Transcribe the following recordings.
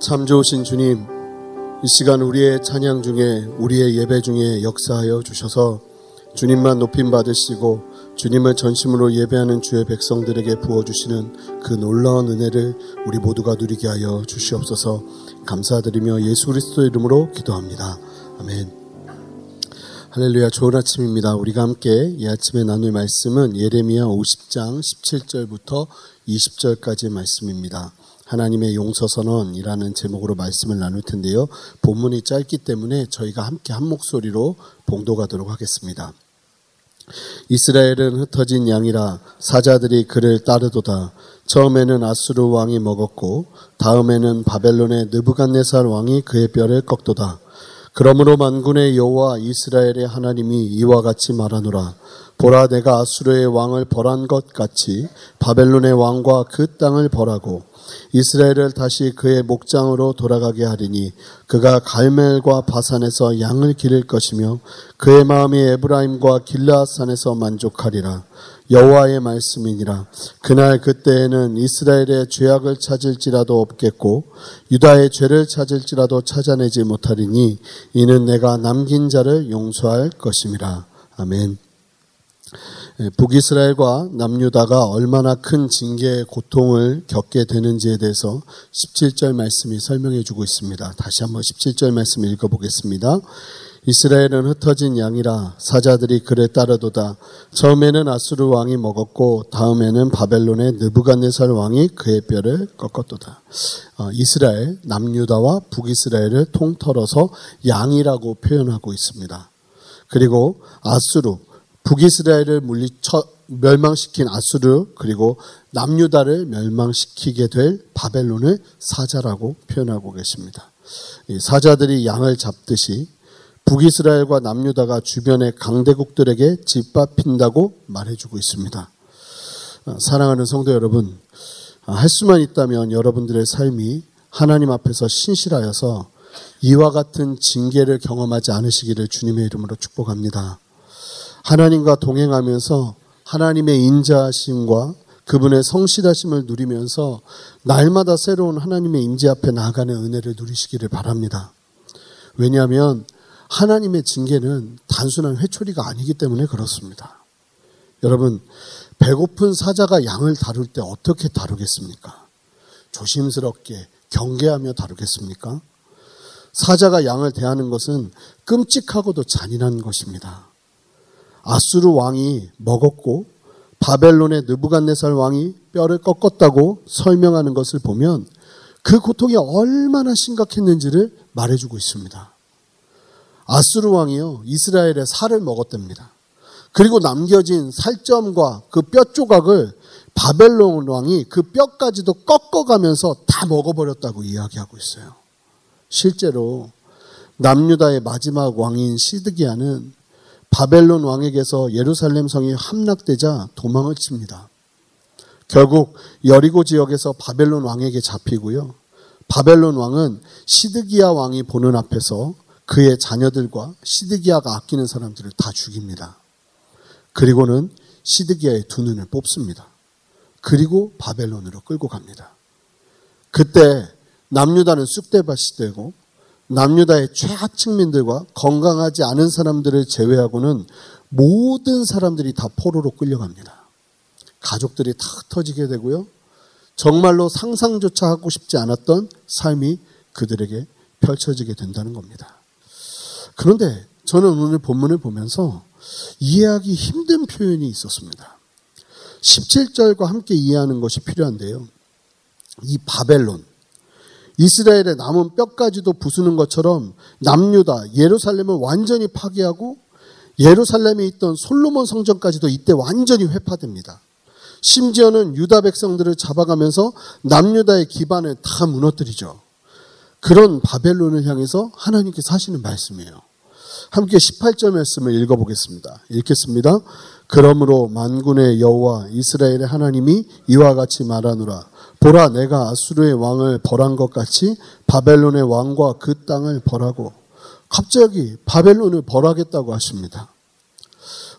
참 좋으신 주님, 이 시간 우리의 찬양 중에 우리의 예배 중에 역사하여 주셔서 주님만 높임 받으시고 주님을 전심으로 예배하는 주의 백성들에게 부어주시는 그 놀라운 은혜를 우리 모두가 누리게 하여 주시옵소서 감사드리며 예수 그리스도 이름으로 기도합니다. 아멘. 할렐루야 좋은 아침입니다. 우리가 함께 이 아침에 나눌 말씀은 예레미야 50장 17절부터 20절까지 말씀입니다. 하나님의 용서선언이라는 제목으로 말씀을 나눌 텐데요. 본문이 짧기 때문에 저희가 함께 한 목소리로 봉독하도록 하겠습니다. 이스라엘은 흩어진 양이라 사자들이 그를 따르도다. 처음에는 아수르 왕이 먹었고 다음에는 바벨론의 느부갓네살 왕이 그의 뼈를 꺾도다. 그러므로 만군의 여호와 이스라엘의 하나님이 이와 같이 말하노라. 보라 내가 아수르의 왕을 벌한 것 같이 바벨론의 왕과 그 땅을 벌하고 이스라엘을 다시 그의 목장으로 돌아가게 하리니 그가 갈멜과 바산에서 양을 기를 것이며 그의 마음이 에브라임과 길라산에서 만족하리라. 여호와의 말씀이니라. 그날 그때에는 이스라엘의 죄악을 찾을지라도 없겠고 유다의 죄를 찾을지라도 찾아내지 못하리니 이는 내가 남긴 자를 용서할 것임이라. 아멘. 예, 북이스라엘과 남유다가 얼마나 큰 징계의 고통을 겪게 되는지에 대해서 17절 말씀이 설명해 주고 있습니다. 다시 한번 17절 말씀 읽어보겠습니다. 이스라엘은 흩어진 양이라 사자들이 그를 따르도다. 처음에는 아수르 왕이 먹었고 다음에는 바벨론의 느부갓네살 왕이 그의 뼈를 꺾었도다. 어, 이스라엘 남유다와 북이스라엘을 통틀어서 양이라고 표현하고 있습니다. 그리고 아수르 북이스라엘을 물리쳐 멸망시킨 아수르 그리고 남유다를 멸망시키게 될 바벨론을 사자라고 표현하고 계십니다. 사자들이 양을 잡듯이 북이스라엘과 남유다가 주변의 강대국들에게 짓밟힌다고 말해주고 있습니다. 아, 사랑하는 성도 여러분, 아, 할 수만 있다면 여러분들의 삶이 하나님 앞에서 신실하여서 이와 같은 징계를 경험하지 않으시기를 주님의 이름으로 축복합니다. 하나님과 동행하면서 하나님의 인자하심과 그분의 성실하심을 누리면서 날마다 새로운 하나님의 임재 앞에 나가는 은혜를 누리시기를 바랍니다. 왜냐하면 하나님의 징계는 단순한 회초리가 아니기 때문에 그렇습니다. 여러분, 배고픈 사자가 양을 다룰 때 어떻게 다루겠습니까? 조심스럽게 경계하며 다루겠습니까? 사자가 양을 대하는 것은 끔찍하고도 잔인한 것입니다. 아수르 왕이 먹었고 바벨론의 느부갓네살 왕이 뼈를 꺾었다고 설명하는 것을 보면 그 고통이 얼마나 심각했는지를 말해주고 있습니다. 아수르 왕이요 이스라엘의 살을 먹었답니다. 그리고 남겨진 살점과 그 뼈 조각을 바벨론 왕이 그 뼈까지도 꺾어가면서 다 먹어버렸다고 이야기하고 있어요. 실제로 남유다의 마지막 왕인 시드기야는 바벨론 왕에게서 예루살렘 성이 함락되자 도망을 칩니다. 결국 여리고 지역에서 바벨론 왕에게 잡히고요. 바벨론 왕은 시드기야 왕이 보는 앞에서 그의 자녀들과 시드기야가 아끼는 사람들을 다 죽입니다. 그리고는 시드기야의 두 눈을 뽑습니다. 그리고 바벨론으로 끌고 갑니다. 그때 남유다는 쑥대밭이 되고 남유다의 최하층민들과 건강하지 않은 사람들을 제외하고는 모든 사람들이 다 포로로 끌려갑니다. 가족들이 다 흩어지게 되고요. 정말로 상상조차 하고 싶지 않았던 삶이 그들에게 펼쳐지게 된다는 겁니다. 그런데 저는 오늘 본문을 보면서 이해하기 힘든 표현이 있었습니다. 17절과 함께 이해하는 것이 필요한데요. 이 바벨론, 이스라엘의 남은 뼈까지도 부수는 것처럼 남유다, 예루살렘을 완전히 파괴하고 예루살렘에 있던 솔로몬 성전까지도 이때 완전히 회파됩니다. 심지어는 유다 백성들을 잡아가면서 남유다의 기반을 다 무너뜨리죠. 그런 바벨론을 향해서 하나님께서 하시는 말씀이에요. 함께 18절 말씀을 읽어보겠습니다. 읽겠습니다. 그러므로 만군의 여호와 이스라엘의 하나님이 이와 같이 말하노라. 보라 내가 아수르의 왕을 벌한 것 같이 바벨론의 왕과 그 땅을 벌하고 갑자기 바벨론을 벌하겠다고 하십니다.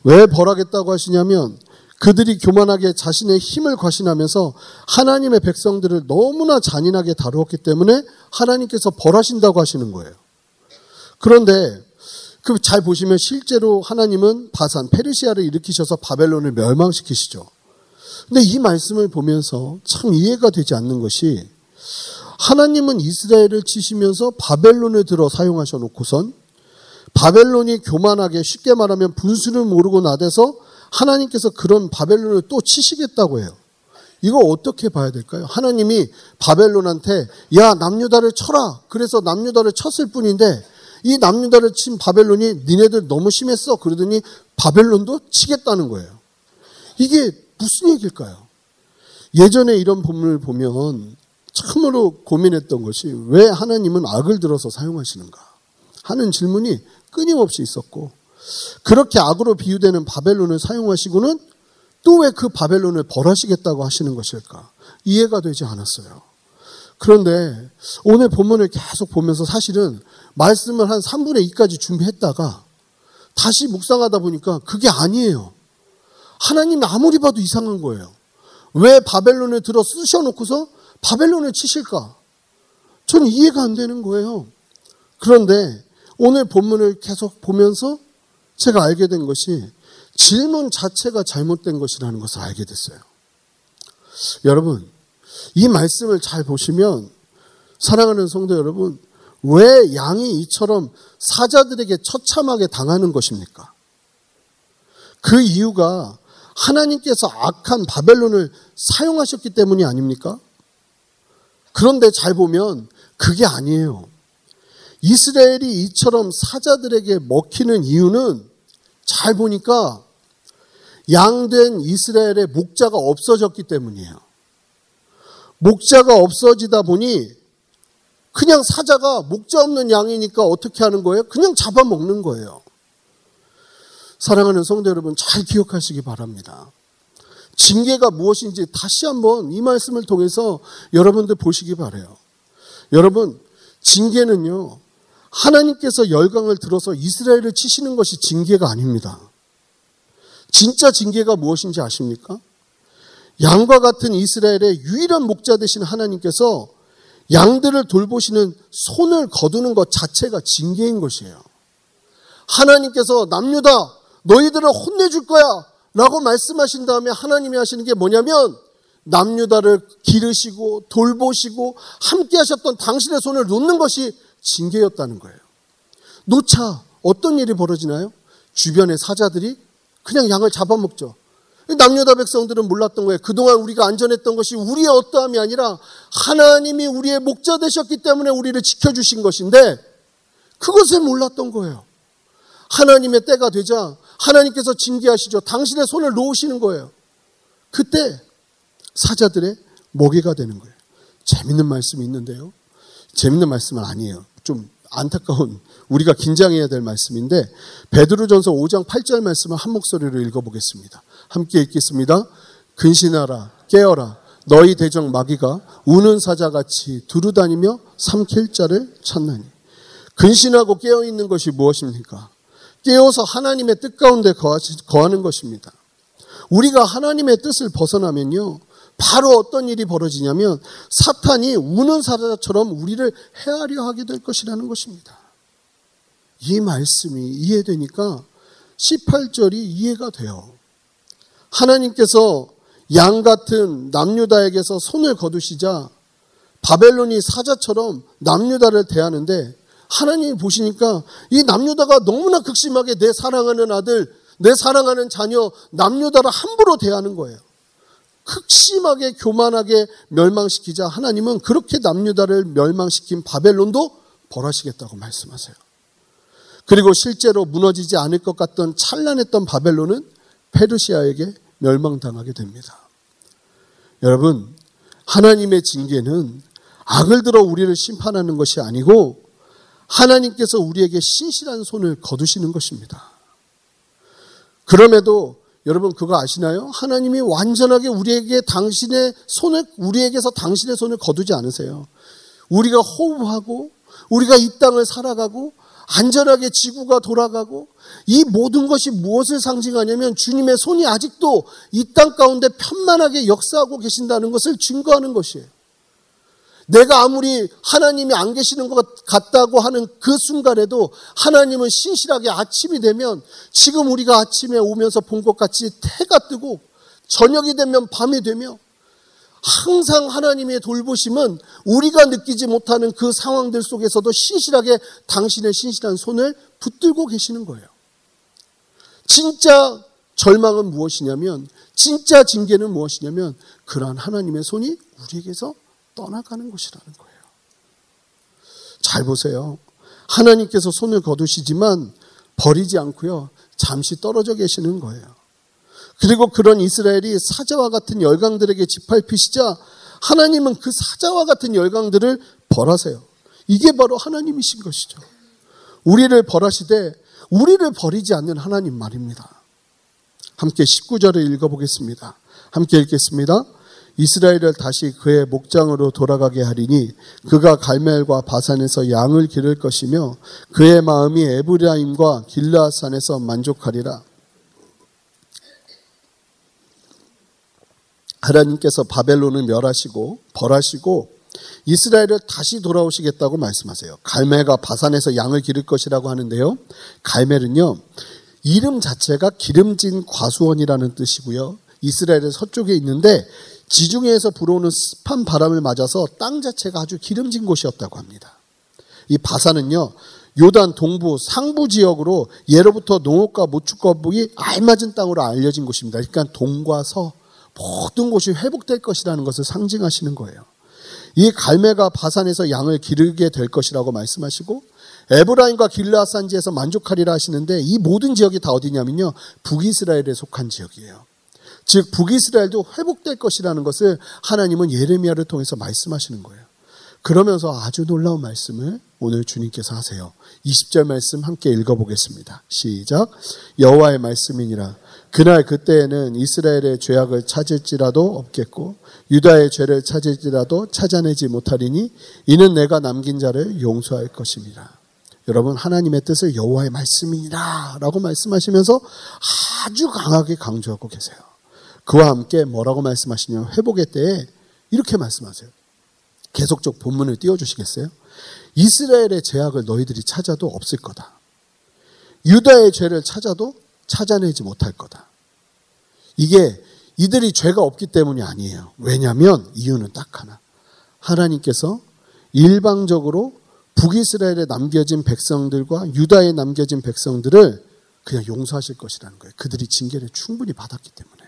왜 벌하겠다고 하시냐면 그들이 교만하게 자신의 힘을 과신하면서 하나님의 백성들을 너무나 잔인하게 다루었기 때문에 하나님께서 벌하신다고 하시는 거예요. 그런데 그 잘 보시면 실제로 하나님은 바산 페르시아를 일으키셔서 바벨론을 멸망시키시죠. 근데 이 말씀을 보면서 참 이해가 되지 않는 것이 하나님은 이스라엘을 치시면서 바벨론을 들어 사용하셔 놓고선 바벨론이 교만하게 쉽게 말하면 분수를 모르고 나대서 하나님께서 그런 바벨론을 또 치시겠다고 해요. 이거 어떻게 봐야 될까요? 하나님이 바벨론한테 야 남유다를 쳐라. 그래서 남유다를 쳤을 뿐인데 이 남유다를 친 바벨론이 니네들 너무 심했어. 그러더니 바벨론도 치겠다는 거예요. 이게 무슨 얘기일까요? 예전에 이런 본문을 보면 참으로 고민했던 것이 왜 하나님은 악을 들어서 사용하시는가 하는 질문이 끊임없이 있었고 그렇게 악으로 비유되는 바벨론을 사용하시고는 또 왜 그 바벨론을 벌하시겠다고 하시는 것일까? 이해가 되지 않았어요. 그런데 오늘 본문을 계속 보면서 사실은 말씀을 한 3분의 2까지 준비했다가 다시 묵상하다 보니까 그게 아니에요. 하나님이 아무리 봐도 이상한 거예요. 왜 바벨론을 들어 쓰셔놓고서 바벨론을 치실까? 저는 이해가 안 되는 거예요. 그런데 오늘 본문을 계속 보면서 제가 알게 된 것이 질문 자체가 잘못된 것이라는 것을 알게 됐어요. 여러분, 이 말씀을 잘 보시면 사랑하는 성도 여러분, 왜 양이 이처럼 사자들에게 처참하게 당하는 것입니까? 그 이유가 하나님께서 악한 바벨론을 사용하셨기 때문이 아닙니까? 그런데 잘 보면 그게 아니에요. 이스라엘이 이처럼 사자들에게 먹히는 이유는 잘 보니까 양된 이스라엘의 목자가 없어졌기 때문이에요. 목자가 없어지다 보니 그냥 사자가 목자 없는 양이니까 어떻게 하는 거예요? 그냥 잡아먹는 거예요. 사랑하는 성도 여러분 잘 기억하시기 바랍니다. 징계가 무엇인지 다시 한번 이 말씀을 통해서 여러분들 보시기 바래요. 여러분, 징계는요. 하나님께서 열강을 들어서 이스라엘을 치시는 것이 징계가 아닙니다. 진짜 징계가 무엇인지 아십니까? 양과 같은 이스라엘의 유일한 목자 되신 하나님께서 양들을 돌보시는 손을 거두는 것 자체가 징계인 것이에요. 하나님께서 남유다 너희들을 혼내줄 거야 라고 말씀하신 다음에 하나님이 하시는 게 뭐냐면 남유다를 기르시고 돌보시고 함께 하셨던 당신의 손을 놓는 것이 징계였다는 거예요. 놓자 어떤 일이 벌어지나요? 주변의 사자들이 그냥 양을 잡아먹죠. 남녀다 백성들은 몰랐던 거예요. 그동안 우리가 안전했던 것이 우리의 어떠함이 아니라 하나님이 우리의 목자 되셨기 때문에 우리를 지켜주신 것인데 그것을 몰랐던 거예요. 하나님의 때가 되자 하나님께서 징계하시죠. 당신의 손을 놓으시는 거예요. 그때 사자들의 먹이가 되는 거예요. 재밌는 말씀이 있는데요. 재밌는 말씀은 아니에요. 좀 안타까운 우리가 긴장해야 될 말씀인데 베드로전서 5장 8절 말씀을 한 목소리로 읽어보겠습니다. 함께 읽겠습니다. 근신하라 깨어라 너희 대적 마귀가 우는 사자같이 두루다니며 삼킬 자를 찾나니 근신하고 깨어 있는 것이 무엇입니까? 깨어서 하나님의 뜻 가운데 거하는 것입니다. 우리가 하나님의 뜻을 벗어나면요. 바로 어떤 일이 벌어지냐면 사탄이 우는 사자처럼 우리를 헤아려 하게 될 것이라는 것입니다. 이 말씀이 이해되니까 18절이 이해가 돼요. 하나님께서 양 같은 남유다에게서 손을 거두시자 바벨론이 사자처럼 남유다를 대하는데 하나님이 보시니까 이 남유다가 너무나 극심하게 내 사랑하는 아들, 내 사랑하는 자녀 남유다를 함부로 대하는 거예요. 극심하게 교만하게 멸망시키자 하나님은 그렇게 남유다를 멸망시킨 바벨론도 벌하시겠다고 말씀하세요. 그리고 실제로 무너지지 않을 것 같던 찬란했던 바벨론은 페르시아에게 멸망당하게 됩니다. 여러분, 하나님의 징계는 악을 들어 우리를 심판하는 것이 아니고 하나님께서 우리에게 신실한 손을 거두시는 것입니다. 그럼에도 여러분 그거 아시나요? 하나님이 완전하게 우리에게 당신의 손을 우리에게서 당신의 손을 거두지 않으세요. 우리가 호흡하고 우리가 이 땅을 살아가고 안전하게 지구가 돌아가고 이 모든 것이 무엇을 상징하냐면 주님의 손이 아직도 이 땅 가운데 편만하게 역사하고 계신다는 것을 증거하는 것이에요. 내가 아무리 하나님이 안 계시는 것 같다고 하는 그 순간에도 하나님은 신실하게 아침이 되면 지금 우리가 아침에 오면서 본 것 같이 태가 뜨고 저녁이 되면 밤이 되며 항상 하나님의 돌보심은 우리가 느끼지 못하는 그 상황들 속에서도 신실하게 당신의 신실한 손을 붙들고 계시는 거예요. 진짜 절망은 무엇이냐면, 진짜 징계는 무엇이냐면, 그러한 하나님의 손이 우리에게서 떠나가는 것이라는 거예요. 잘 보세요. 하나님께서 손을 거두시지만 버리지 않고요. 잠시 떨어져 계시는 거예요. 그리고 그런 이스라엘이 사자와 같은 열강들에게 짓밟히시자 하나님은 그 사자와 같은 열강들을 벌하세요. 이게 바로 하나님이신 것이죠. 우리를 벌하시되 우리를 버리지 않는 하나님 말입니다. 함께 19절을 읽어보겠습니다. 함께 읽겠습니다. 이스라엘을 다시 그의 목장으로 돌아가게 하리니 그가 갈멜과 바산에서 양을 기를 것이며 그의 마음이 에브라임과 길라산에서 만족하리라. 하나님께서 바벨론을 멸하시고 벌하시고 이스라엘을 다시 돌아오시겠다고 말씀하세요. 갈멜과 바산에서 양을 기를 것이라고 하는데요. 갈멜은요. 이름 자체가 기름진 과수원이라는 뜻이고요. 이스라엘의 서쪽에 있는데 지중해에서 불어오는 습한 바람을 맞아서 땅 자체가 아주 기름진 곳이었다고 합니다. 이 바산은요. 요단 동부 상부 지역으로 예로부터 농업과 모축거북이 알맞은 땅으로 알려진 곳입니다. 그러니까 동과 서 모든 곳이 회복될 것이라는 것을 상징하시는 거예요. 이 갈매가 바산에서 양을 기르게 될 것이라고 말씀하시고 에브라임과 길라산지에서 만족하리라 하시는데 이 모든 지역이 다 어디냐면요. 북이스라엘에 속한 지역이에요. 즉 북이스라엘도 회복될 것이라는 것을 하나님은 예레미야를 통해서 말씀하시는 거예요. 그러면서 아주 놀라운 말씀을 오늘 주님께서 하세요. 20절 말씀 함께 읽어보겠습니다. 시작. 여호와의 말씀이니라. 그날 그때에는 이스라엘의 죄악을 찾을지라도 없겠고 유다의 죄를 찾을지라도 찾아내지 못하리니 이는 내가 남긴 자를 용서할 것입니다. 여러분 하나님의 뜻을 여호와의 말씀이라라고 말씀하시면서 아주 강하게 강조하고 계세요. 그와 함께 뭐라고 말씀하시냐면 회복의 때에 이렇게 말씀하세요. 계속적 본문을 띄워주시겠어요? 이스라엘의 죄악을 너희들이 찾아도 없을 거다. 유다의 죄를 찾아도 찾아내지 못할 거다. 이게 이들이 죄가 없기 때문이 아니에요. 왜냐하면 이유는 딱 하나. 하나님께서 일방적으로 북이스라엘에 남겨진 백성들과 유다에 남겨진 백성들을 그냥 용서하실 것이라는 거예요. 그들이 징계를 충분히 받았기 때문에.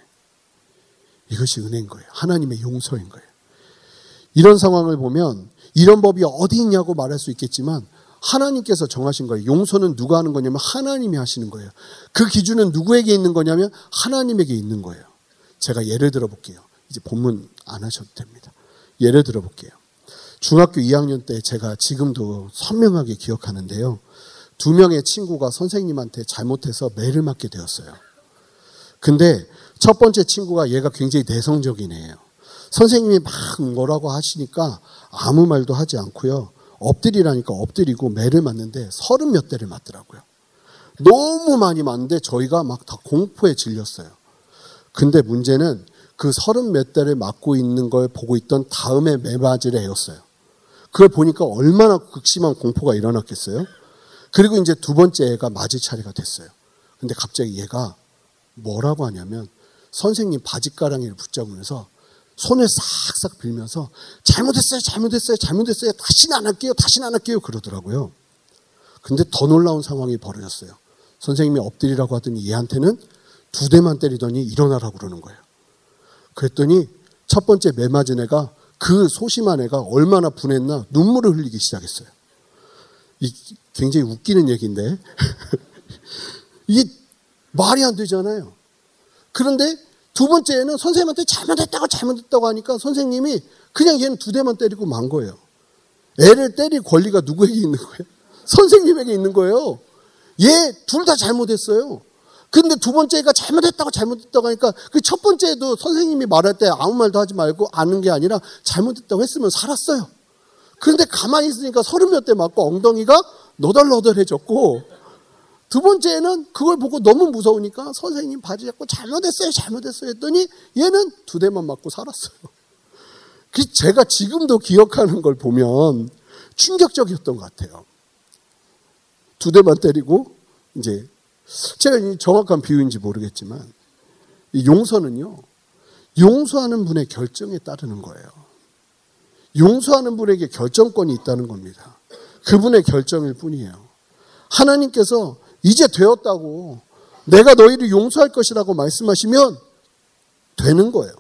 이것이 은혜인 거예요. 하나님의 용서인 거예요. 이런 상황을 보면 이런 법이 어디 있냐고 말할 수 있겠지만 하나님께서 정하신 거예요. 용서는 누가 하는 거냐면 하나님이 하시는 거예요. 그 기준은 누구에게 있는 거냐면 하나님에게 있는 거예요. 제가 예를 들어 볼게요. 이제 본문 안 하셔도 됩니다. 예를 들어 볼게요. 중학교 2학년 때 제가 지금도 선명하게 기억하는데요. 두 명의 친구가 선생님한테 잘못해서 매를 맞게 되었어요. 근데 첫 번째 친구가 얘가 굉장히 내성적인 애예요. 선생님이 막 뭐라고 하시니까 아무 말도 하지 않고요. 엎드리라니까 엎드리고 매를 맞는데 서른 몇 대를 맞더라고요. 너무 많이 맞는데 저희가 막 다 공포에 질렸어요. 근데 문제는 그 서른 몇 대를 맞고 있는 걸 보고 있던 다음에 매 맞을 애였어요. 그걸 보니까 얼마나 극심한 공포가 일어났겠어요? 그리고 이제 두 번째 애가 맞을 차례가 됐어요. 근데 갑자기 얘가 뭐라고 하냐면 선생님 바지가랑이를 붙잡으면서 손을 싹싹 빌면서 잘못했어요, 잘못했어요, 잘못했어요. 다시는 안 할게요, 다시는 안 할게요. 그러더라고요. 근데 더 놀라운 상황이 벌어졌어요. 선생님이 엎드리라고 하더니 얘한테는 두 대만 때리더니 일어나라고 그러는 거예요. 그랬더니 첫 번째 매 맞은 애가 그 소심한 애가 얼마나 분했나 눈물을 흘리기 시작했어요. 이 굉장히 웃기는 얘기인데 이게 말이 안 되잖아요. 그런데 두 번째는 선생님한테 잘못했다고 잘못했다고 하니까 선생님이 그냥 얘는 두 대만 때리고 만 거예요. 애를 때릴 권리가 누구에게 있는 거예요? 선생님에게 있는 거예요. 얘 둘 다 잘못했어요. 근데 두 번째가 잘못했다고 잘못했다고 하니까 그 첫 번째도 선생님이 말할 때 아무 말도 하지 말고 아는 게 아니라 잘못했다고 했으면 살았어요. 그런데 가만히 있으니까 서른 몇 대 맞고 엉덩이가 너덜너덜해졌고 두 번째는 그걸 보고 너무 무서우니까 선생님 바지 잡고 잘못했어요, 잘못했어요 했더니 얘는 두 대만 맞고 살았어요. 그 제가 지금도 기억하는 걸 보면 충격적이었던 것 같아요. 두 대만 때리고 이제 제가 정확한 비유인지 모르겠지만 이 용서는요 용서하는 분의 결정에 따르는 거예요. 용서하는 분에게 결정권이 있다는 겁니다. 그분의 결정일 뿐이에요. 하나님께서 이제 되었다고 내가 너희를 용서할 것이라고 말씀하시면 되는 거예요.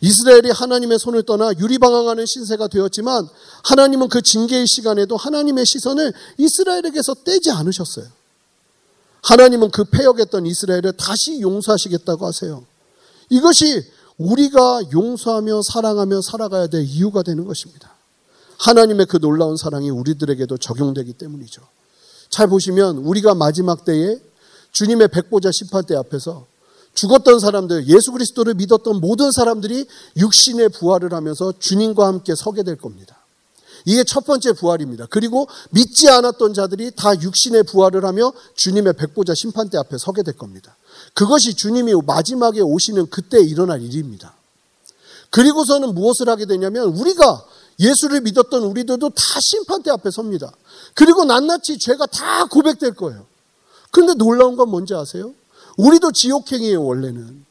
이스라엘이 하나님의 손을 떠나 유리방황하는 신세가 되었지만 하나님은 그 징계의 시간에도 하나님의 시선을 이스라엘에게서 떼지 않으셨어요. 하나님은 그 패역했던 이스라엘을 다시 용서하시겠다고 하세요. 이것이 우리가 용서하며 사랑하며 살아가야 될 이유가 되는 것입니다. 하나님의 그 놀라운 사랑이 우리들에게도 적용되기 때문이죠. 잘 보시면 우리가 마지막 때에 주님의 백보자 심판대 앞에서 죽었던 사람들, 예수 그리스도를 믿었던 모든 사람들이 육신의 부활을 하면서 주님과 함께 서게 될 겁니다. 이게 첫 번째 부활입니다. 그리고 믿지 않았던 자들이 다 육신의 부활을 하며 주님의 백보자 심판대 앞에 서게 될 겁니다. 그것이 주님이 마지막에 오시는 그때 일어날 일입니다. 그리고서는 무엇을 하게 되냐면 우리가 예수를 믿었던 우리들도 다 심판대 앞에 섭니다. 그리고 낱낱이 죄가 다 고백될 거예요. 그런데 놀라운 건 뭔지 아세요? 우리도 지옥행이에요, 원래는.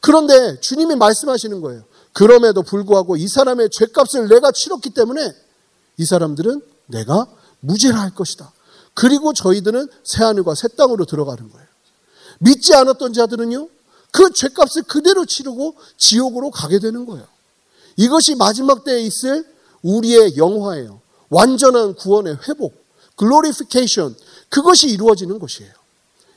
그런데 주님이 말씀하시는 거예요. 그럼에도 불구하고 이 사람의 죄값을 내가 치렀기 때문에 이 사람들은 내가 무죄를 할 것이다. 그리고 저희들은 새하늘과 새 땅으로 들어가는 거예요. 믿지 않았던 자들은요, 그 죄값을 그대로 치르고 지옥으로 가게 되는 거예요. 이것이 마지막 때에 있을 우리의 영화예요. 완전한 구원의 회복, 글로리피케이션, 그것이 이루어지는 것이에요.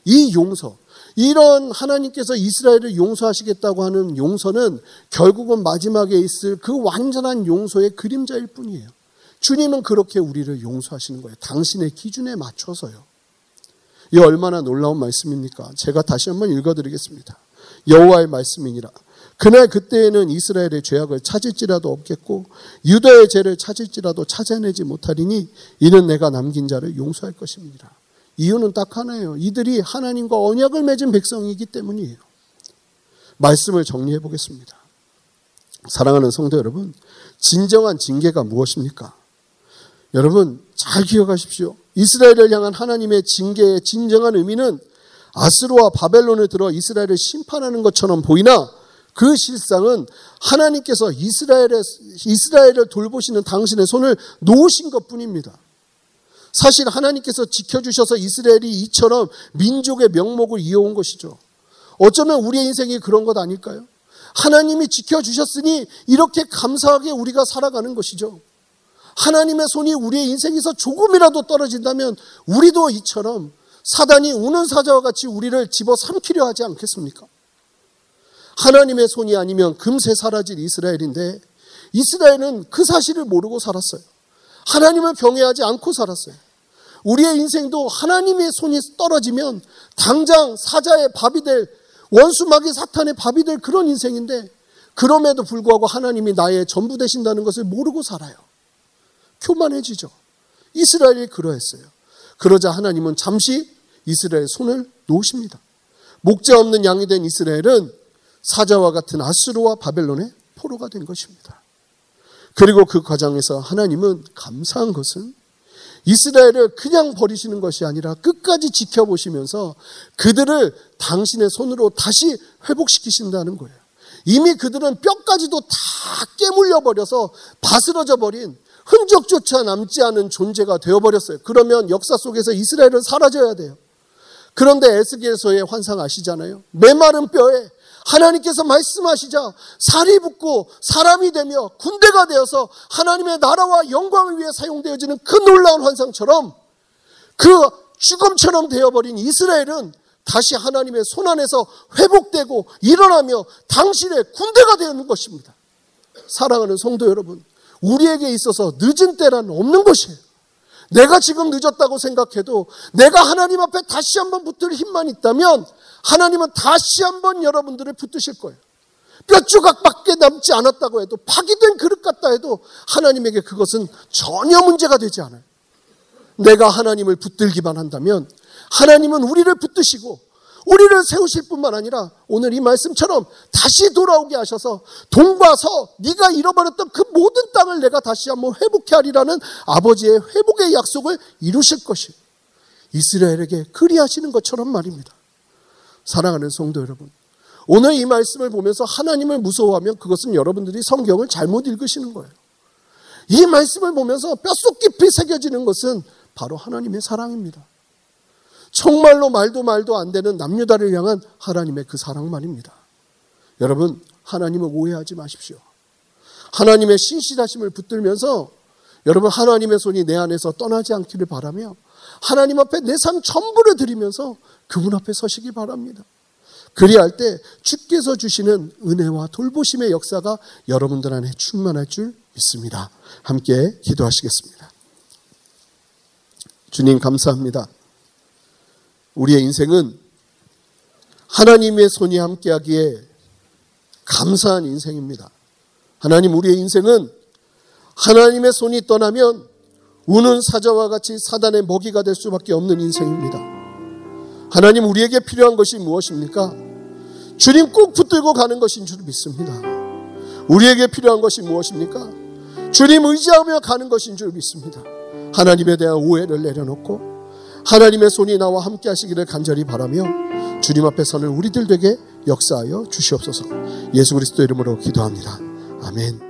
이 용서, 이런 하나님께서 이스라엘을 용서하시겠다고 하는 용서는 결국은 마지막에 있을 그 완전한 용서의 그림자일 뿐이에요. 주님은 그렇게 우리를 용서하시는 거예요. 당신의 기준에 맞춰서요. 이 얼마나 놀라운 말씀입니까? 제가 다시 한번 읽어드리겠습니다. 여호와의 말씀이니라. 그날 그때에는 이스라엘의 죄악을 찾을지라도 없겠고 유다의 죄를 찾을지라도 찾아내지 못하리니 이는 내가 남긴 자를 용서할 것입니다. 이유는 딱 하나예요. 이들이 하나님과 언약을 맺은 백성이기 때문이에요. 말씀을 정리해 보겠습니다. 사랑하는 성도 여러분, 진정한 징계가 무엇입니까? 여러분, 잘 기억하십시오. 이스라엘을 향한 하나님의 징계의 진정한 의미는 아스로와 바벨론을 들어 이스라엘을 심판하는 것처럼 보이나 그 실상은 하나님께서 이스라엘의, 이스라엘을 돌보시는 당신의 손을 놓으신 것 뿐입니다. 사실 하나님께서 지켜주셔서 이스라엘이 이처럼 민족의 명목을 이어온 것이죠. 어쩌면 우리의 인생이 그런 것 아닐까요? 하나님이 지켜주셨으니 이렇게 감사하게 우리가 살아가는 것이죠. 하나님의 손이 우리의 인생에서 조금이라도 떨어진다면 우리도 이처럼 사단이 우는 사자와 같이 우리를 집어 삼키려 하지 않겠습니까? 하나님의 손이 아니면 금세 사라질 이스라엘인데 이스라엘은 그 사실을 모르고 살았어요. 하나님을 경외하지 않고 살았어요. 우리의 인생도 하나님의 손이 떨어지면 당장 사자의 밥이 될 원수마귀 사탄의 밥이 될 그런 인생인데 그럼에도 불구하고 하나님이 나의 전부 되신다는 것을 모르고 살아요. 교만해지죠. 이스라엘이 그러했어요. 그러자 하나님은 잠시 이스라엘 손을 놓으십니다. 목자 없는 양이 된 이스라엘은 사자와 같은 아스루와 바벨론의 포로가 된 것입니다. 그리고 그 과정에서 하나님은 감사한 것은 이스라엘을 그냥 버리시는 것이 아니라 끝까지 지켜보시면서 그들을 당신의 손으로 다시 회복시키신다는 거예요. 이미 그들은 뼈까지도 다 깨물려 버려서 바스러져 버린 흔적조차 남지 않은 존재가 되어버렸어요. 그러면 역사 속에서 이스라엘은 사라져야 돼요. 그런데 에스겔서의 환상 아시잖아요. 메마른 뼈에 하나님께서 말씀하시자 살이 붙고 사람이 되며 군대가 되어서 하나님의 나라와 영광을 위해 사용되어지는 그 놀라운 환상처럼 그 죽음처럼 되어버린 이스라엘은 다시 하나님의 손 안에서 회복되고 일어나며 당신의 군대가 되는 것입니다. 사랑하는 성도 여러분, 우리에게 있어서 늦은 때란 없는 것이에요. 내가 지금 늦었다고 생각해도 내가 하나님 앞에 다시 한번 붙을 힘만 있다면 하나님은 다시 한번 여러분들을 붙드실 거예요. 뼈 조각밖에 남지 않았다고 해도 파기된 그릇 같다 해도 하나님에게 그것은 전혀 문제가 되지 않아요. 내가 하나님을 붙들기만 한다면 하나님은 우리를 붙드시고 우리를 세우실 뿐만 아니라 오늘 이 말씀처럼 다시 돌아오게 하셔서 동과 서 네가 잃어버렸던 그 모든 땅을 내가 다시 한번 회복해 하리라는 아버지의 회복의 약속을 이루실 것이 이스라엘에게 그리하시는 것처럼 말입니다. 사랑하는 성도 여러분. 오늘 이 말씀을 보면서 하나님을 무서워하면 그것은 여러분들이 성경을 잘못 읽으시는 거예요. 이 말씀을 보면서 뼛속 깊이 새겨지는 것은 바로 하나님의 사랑입니다. 정말로 말도 말도 안 되는 남유다를 향한 하나님의 그 사랑만입니다. 여러분, 하나님을 오해하지 마십시오. 하나님의 신실하심을 붙들면서 여러분 하나님의 손이 내 안에서 떠나지 않기를 바라며 하나님 앞에 내 삶 전부를 드리면서 그분 앞에 서시기 바랍니다. 그리할 때 주께서 주시는 은혜와 돌보심의 역사가 여러분들 안에 충만할 줄 믿습니다. 함께 기도하시겠습니다. 주님 감사합니다. 우리의 인생은 하나님의 손이 함께하기에 감사한 인생입니다. 하나님 우리의 인생은 하나님의 손이 떠나면 우는 사자와 같이 사단의 먹이가 될 수밖에 없는 인생입니다. 하나님 우리에게 필요한 것이 무엇입니까? 주님 꼭 붙들고 가는 것인 줄 믿습니다. 우리에게 필요한 것이 무엇입니까? 주님 의지하며 가는 것인 줄 믿습니다. 하나님에 대한 오해를 내려놓고 하나님의 손이 나와 함께 하시기를 간절히 바라며 주님 앞에 서는 우리들 에게 역사하여 주시옵소서 예수 그리스도 이름으로 기도합니다. 아멘.